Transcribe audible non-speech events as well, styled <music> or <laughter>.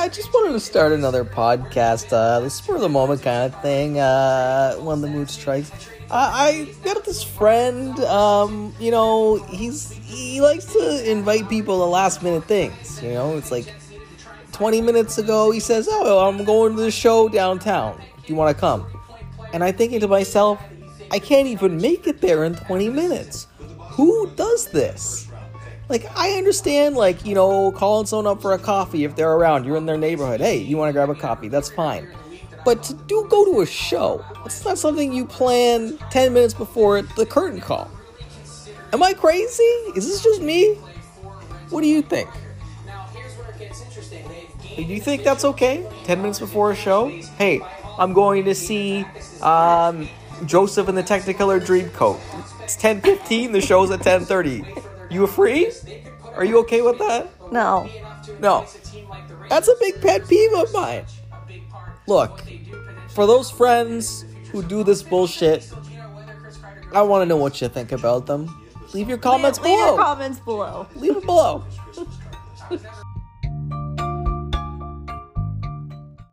I just wanted to start another podcast. Uh, spur of the moment kind of thing. Uh, when the mood strikes. I, I got this friend. Um, you know, he's he likes to invite people to last minute things. You know, it's like 20 minutes ago he says, "Oh, I'm going to the show downtown. Do you want to come?" And I'm thinking to myself, I can't even make it there in 20 minutes. Who does this? Like, I understand, like, you know, calling someone up for a coffee if they're around, you're in their neighborhood. Hey, you want to grab a coffee? That's fine. But to do go to a show, it's not something you plan 10 minutes before the curtain call. Am I crazy? Is this just me? What do you think? Do you think that's okay? 10 minutes before a show? Hey, I'm going to see um, Joseph in the Technicolor Dreamcoat. It's 10:15. The show's at 10:30. You free? Are you okay with that? No. No. That's a big pet peeve of mine. Look, for those friends who do this bullshit, I want to know what you think about them. Leave your comments leave, leave below. your comments below. Leave it below. <laughs>